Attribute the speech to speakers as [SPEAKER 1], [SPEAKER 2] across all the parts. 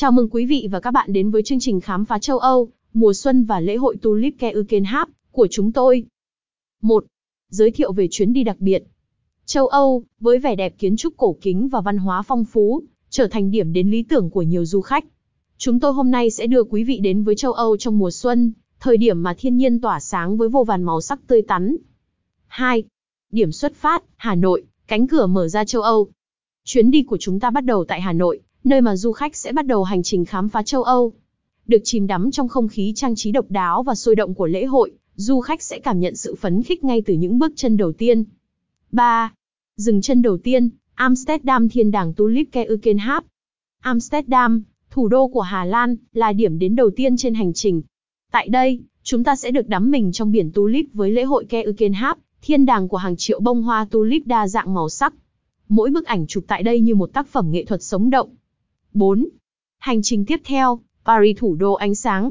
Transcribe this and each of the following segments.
[SPEAKER 1] Chào mừng quý vị và các bạn đến với chương trình khám phá châu Âu, mùa xuân và lễ hội Tulip Keukenhap của chúng tôi. 1. Giới thiệu về chuyến đi đặc biệt. Châu Âu, với vẻ đẹp kiến trúc cổ kính và văn hóa phong phú, trở thành điểm đến lý tưởng của nhiều du khách. Chúng tôi hôm nay sẽ đưa quý vị đến với châu Âu trong mùa xuân, thời điểm mà thiên nhiên tỏa sáng với vô vàn màu sắc tươi tắn. 2. Điểm xuất phát, Hà Nội, cánh cửa mở ra châu Âu. Chuyến đi của chúng ta bắt đầu tại Hà Nội, nơi mà du khách sẽ bắt đầu hành trình khám phá châu Âu. Được chìm đắm trong không khí trang trí độc đáo và sôi động của lễ hội, du khách sẽ cảm nhận sự phấn khích ngay từ những bước chân đầu tiên. 3. Dừng chân đầu tiên, Amsterdam thiên đàng Tulip Keukenhap. Amsterdam, thủ đô của Hà Lan, là điểm đến đầu tiên trên hành trình. Tại đây, chúng ta sẽ được đắm mình trong biển tulip với lễ hội Keukenhap, thiên đàng của hàng triệu bông hoa tulip đa dạng màu sắc. Mỗi bức ảnh chụp tại đây như một tác phẩm nghệ thuật sống động. 4. Hành trình tiếp theo, Paris thủ đô ánh sáng.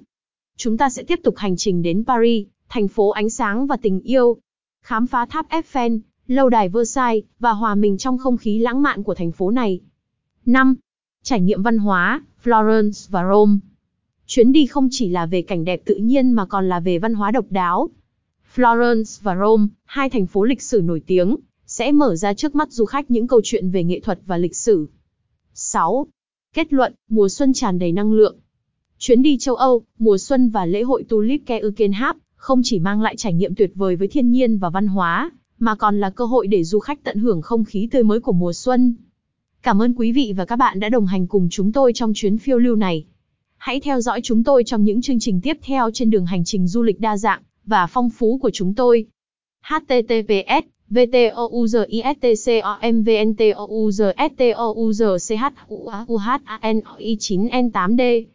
[SPEAKER 1] Chúng ta sẽ tiếp tục hành trình đến Paris, thành phố ánh sáng và tình yêu. Khám phá tháp Eiffel, lâu đài Versailles, và hòa mình trong không khí lãng mạn của thành phố này. 5. Trải nghiệm văn hóa, Florence và Rome. Chuyến đi không chỉ là về cảnh đẹp tự nhiên mà còn là về văn hóa độc đáo. Florence và Rome, hai thành phố lịch sử nổi tiếng, sẽ mở ra trước mắt du khách những câu chuyện về nghệ thuật và lịch sử. 6. Kết luận, mùa xuân tràn đầy năng lượng. Chuyến đi châu Âu, mùa xuân và lễ hội Tulip Keukenhap không chỉ mang lại trải nghiệm tuyệt vời với thiên nhiên và văn hóa, mà còn là cơ hội để du khách tận hưởng không khí tươi mới của mùa xuân. Cảm ơn quý vị và các bạn đã đồng hành cùng chúng tôi trong chuyến phiêu lưu này. Hãy theo dõi chúng tôi trong những chương trình tiếp theo trên đường hành trình du lịch đa dạng và phong phú của chúng tôi https VTOUZISTCOMVNTOUZSTOUZCHUAUHANOI 9N8D